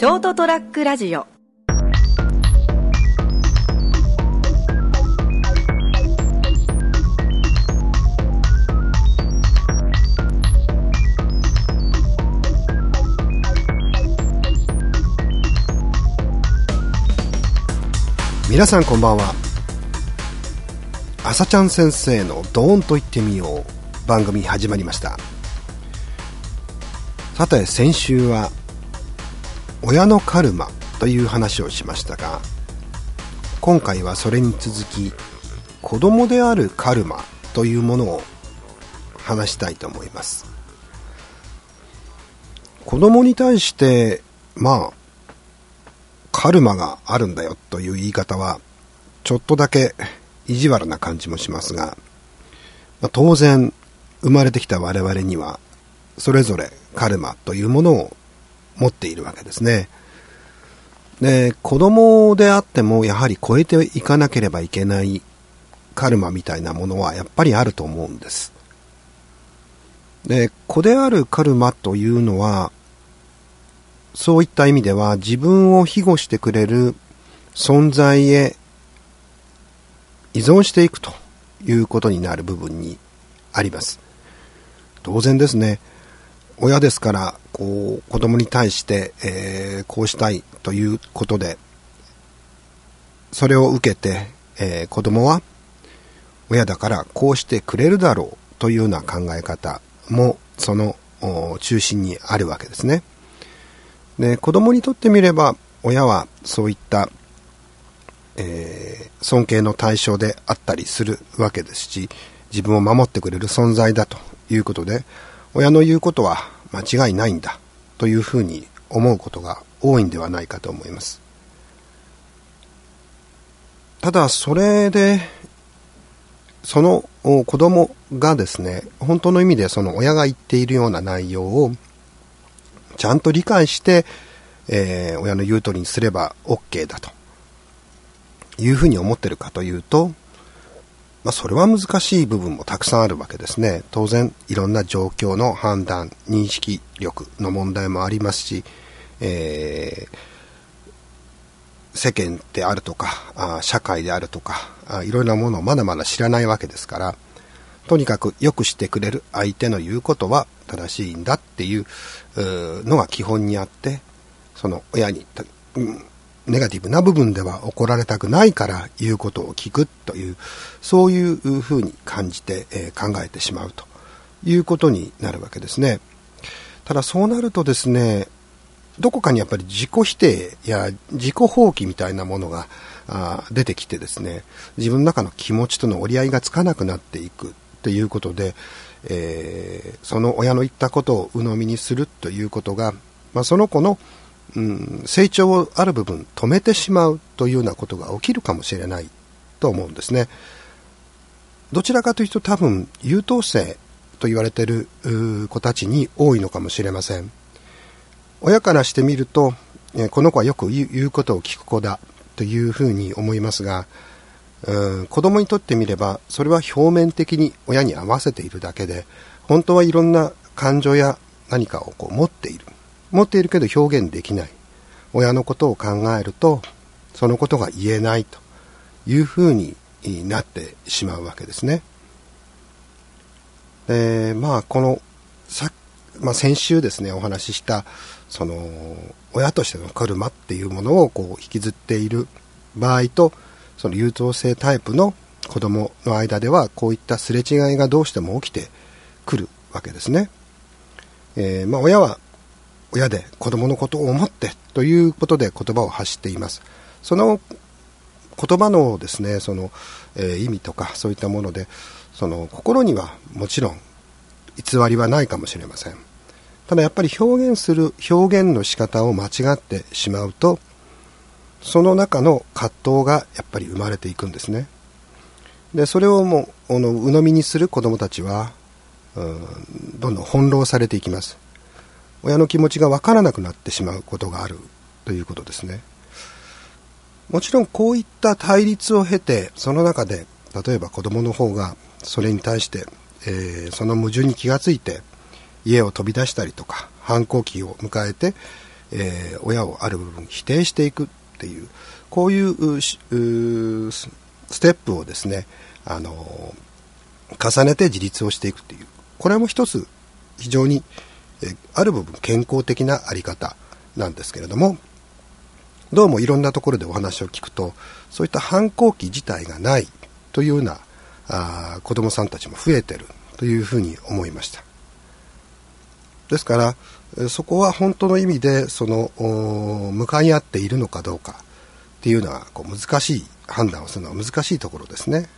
ショートトラックラジオ。皆さんこんばんは。朝ちゃん先生の「ドーンと言ってみよう」番組始まりました。さて先週は親のカルマという話をしましたが今回はそれに続き子供であるカルマというものを話したいと思います。子供に対してまあカルマがあるんだよという言い方はちょっとだけ意地悪な感じもしますが、まあ、当然生まれてきた我々にはそれぞれカルマというものを持っているわけですね。で、子供であってもやはり超えていかなければいけないカルマみたいなものはやっぱりあると思うんです。で、子であるカルマというのは、そういった意味では自分を庇護してくれる存在へ依存していくということになる部分にあります。当然ですね。親ですから、こう、子供に対して、えー、こうしたいということで、それを受けて、えー、子供は、親だからこうしてくれるだろうというような考え方も、その中心にあるわけですね。で、子供にとってみれば、親はそういった、えー、尊敬の対象であったりするわけですし、自分を守ってくれる存在だということで、親の言うことは間違いないんだというふうに思うことが多いんではないかと思います。ただそれでその子供がですね本当の意味でその親が言っているような内容をちゃんと理解して、えー、親の言う通りにすれば OK だというふうに思ってるかというとまあ、それは難しい部分もたくさんあるわけですね。当然、いろんな状況の判断、認識力の問題もありますし、えー、世間であるとかあ、社会であるとかあ、いろいろなものをまだまだ知らないわけですから、とにかくよくしてくれる相手の言うことは正しいんだっていうのが基本にあって、その親に、ネガティブな部分では怒られたくないから言うことを聞くという、そういうふうに感じて、え考えてしまうということになるわけですね。ただそうなるとですね、どこかにやっぱり自己否定や自己放棄みたいなものがあ出てきてですね、自分の中の気持ちとの折り合いがつかなくなっていくということで、えー、その親の言ったことを鵜呑みにするということが、まあ、その子のうん、成長をある部分止めてしまうというようなことが起きるかもしれないと思うんですね。どちらかというと多分優等生と言われてる子たちに多いのかもしれません。親からしてみると、この子はよく言うことを聞く子だというふうに思いますが、うん子供にとってみればそれは表面的に親に合わせているだけで本当はいろんな感情や何かをこう持っている持っているけど表現できない。親のことを考えると、そのことが言えないというふうになってしまうわけですね。で、まあ、この、さ、まあ、先週ですね、お話しした、その、親としてのカルマっていうものをこう引きずっている場合と、その優等生タイプの子供の間では、こういったすれ違いがどうしても起きてくるわけですね。えー、まあ、親は親で子供のことを思ってということで言葉を発しています。その言葉のですね、その、えー、意味とかそういったもので、その心にはもちろん偽りはないかもしれません。ただやっぱり表現する表現の仕方を間違ってしまうと、その中の葛藤がやっぱり生まれていくんですね。で、それをもう、あの、鵜呑みにする子供たちは、うん、どんどん翻弄されていきます。親の気持ちがわからなくなってしまうことがあるということですね。もちろんこういった対立を経て、その中で、例えば子供の方がそれに対して、えー、その矛盾に気がついて、家を飛び出したりとか、反抗期を迎えて、えー、親をある部分否定していくっていう、こういうステップをですね、あの重ねて自立をしていくっていう、これも一つ非常に、えある部分健康的なあり方なんですけれども、どうもいろんなところでお話を聞くと、そういった反抗期自体がないというようなあ子供さんたちも増えてるというふうに思いました。ですから、そこは本当の意味で、その、向かい合っているのかどうかっていうのは、こう難しい判断をするのは難しいところですね。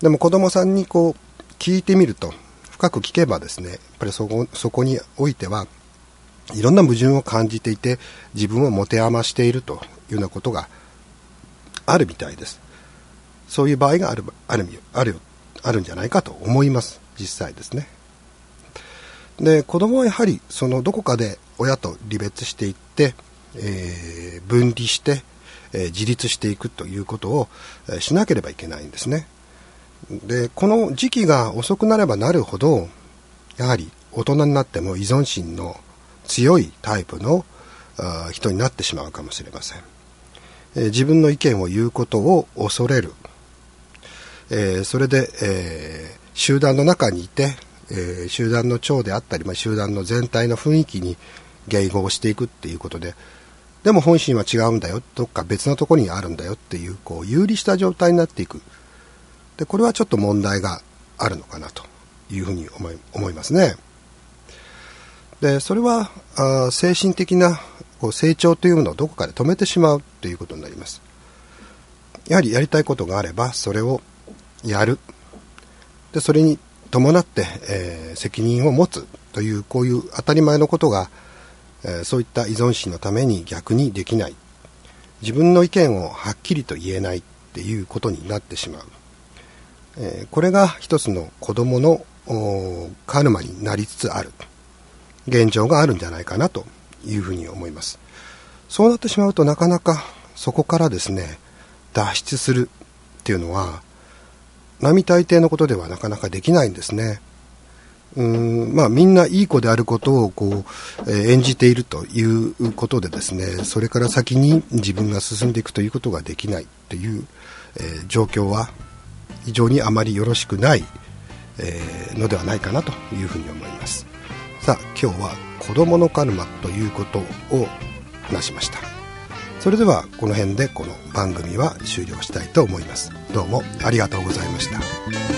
でも子供さんにこう、聞いてみると、深く聞けばですね、やっぱりそこ、そこにおいては、いろんな矛盾を感じていて、自分を持て余しているというようなことがあるみたいです。そういう場合がある、ある、ある、あるんじゃないかと思います。実際ですね。で、子供はやはり、そのどこかで親と離別していって、えー、分離して、えー、自立していくということを、しなければいけないんですね。で、この時期が遅くなればなるほど、やはり大人になっても依存心の強いタイプの人になってしまうかもしれません。自分の意見を言うことを恐れる。え、それで、え、集団の中にいて、え、集団の長であったり、ま、集団の全体の雰囲気に迎合していくっていうことで、でも本心は違うんだよ、どっか別のところにあるんだよっていう、こう、有利した状態になっていく。で、これはちょっと問題があるのかなというふうに思い思いますね。で、それは、あ精神的なこう成長というものをどこかで止めてしまうということになります。やはりやりたいことがあれば、それをやる。で、それに伴って、えー、責任を持つという、こういう当たり前のことが、えー、そういった依存心のために逆にできない。自分の意見をはっきりと言えないっていうことになってしまう。えー、これが一つの子供のカルマになりつつある現状があるんじゃないかなというふうに思います。そうなってしまうとなかなかそこからですね、脱出するっていうのは並大抵のことではなかなかできないんですね。うんまあ、みんないい子であることをこう、えー、演じているということでですね、それから先に自分が進んでいくということができないという、えー、状況は非常にあまりよろしくない、えー、のではないかなというふうに思います。さあ、今日は子どものカルマということを話しました。それではこの辺でこの番組は終了したいと思いますどうもありがとうございました